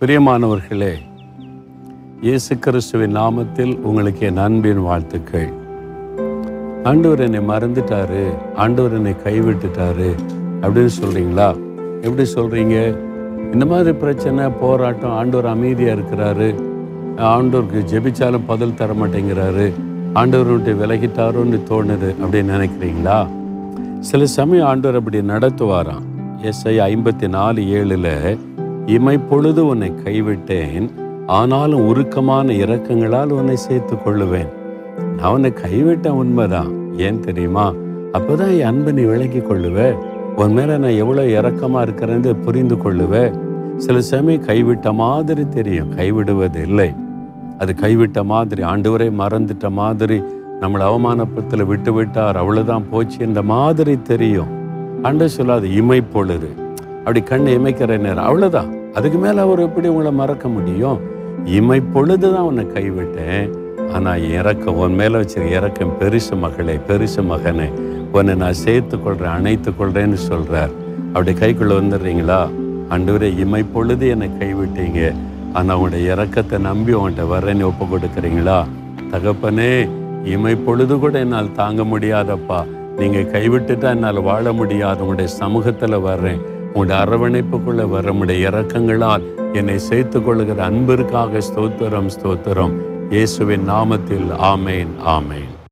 பிரியமானவர்களே இயேசு கிறிஸ்துவின் நாமத்தில் உங்களுக்கு என் அன்பின் வாழ்த்துக்கள். ஆண்டவர் என்னை மறந்துட்டாரு ஆண்டவர் என்னை கைவிட்டுட்டாரு அப்படின்னு சொல்றீங்களா? எப்படி சொல்றீங்க? இந்த மாதிரி பிரச்சனை போராட்டம் ஆண்டவர் அமைதியாக இருக்கிறாரு. ஆண்டவருக்கு ஜெபிச்சாலும் பதில் தர மாட்டேங்கிறாரு ஆண்டவர் விட்டு விலகிட்டாரோன்னு தோணுது அப்படின்னு நினைக்கிறீங்களா? சில சமயம் ஆண்டவர் அப்படி நடத்துவாராம். எஸ்ஐ ஐம்பத்தி நாலு ஏழில் இமைப்பொழுது உன்னை கைவிட்டேன். ஆனாலும் உருக்கமான இரக்கங்களால் உன்னை சேர்த்து கொள்ளுவேன். நான் உன்னை கைவிட்ட உண்மைதான். ஏன் தெரியுமா? அப்போதான் என் அன்பை நீ விளங்கி கொள்ளுவ. உன் மேலே நான் எவ்வளோ இறக்கமாக இருக்கிறேன்னு புரிந்து கொள்ளுவேன் சில சமயம் கைவிட்ட மாதிரி தெரியும். கைவிடுவது இல்லை அது கைவிட்ட மாதிரி ஆண்டவரை மறந்துட்ட மாதிரி நம்மளை அவமானப்பத்தில் விட்டு விட்டார் அவ்வளோதான் போச்சு இந்த மாதிரி தெரியும். ஆண்டு சொல்லாது இமை பொழுது அப்படி கண்ணை இமைக்கிற நேரம் அவ்வளோதான் அதுக்கு மேல அவர் எப்படி உங்களை மறக்க முடியும்? இமை பொழுது தான் உன்னை கைவிட்டேன். ஆனா இறக்கம் உன் மேல வச்சிருக்க இறக்கம் பெருசு மகளே பெருசு மகனே. உன்னை நான் சேர்த்து கொள்றேன் அணைத்து கொள்றேன்னு சொல்றார். அப்படி கைக்குள்ள வந்துடுறீங்களா? அன்றுவரே இமை பொழுது என்னை கைவிட்டீங்க. ஆனா உங்களுடைய இறக்கத்தை நம்பி உன்கிட்ட வர்றேன்னு ஒப்பு கொடுக்குறீங்களா? தகப்பனே இமை பொழுது கூட என்னால் தாங்க முடியாதப்பா. நீங்க கைவிட்டுட்டா என்னால் வாழ முடியாது. உங்களுடைய சமூகத்துல வர்றேன். உங்களுடைய அரவணைப்புக்குள்ள வரமுடைய இறக்கங்களால் என்னை சேர்த்து கொள்ளுகிற அன்பிற்காக ஸ்தோத்திரம் ஸ்தோத்திரம். இயேசுவின் நாமத்தில் ஆமேன் ஆமேன்.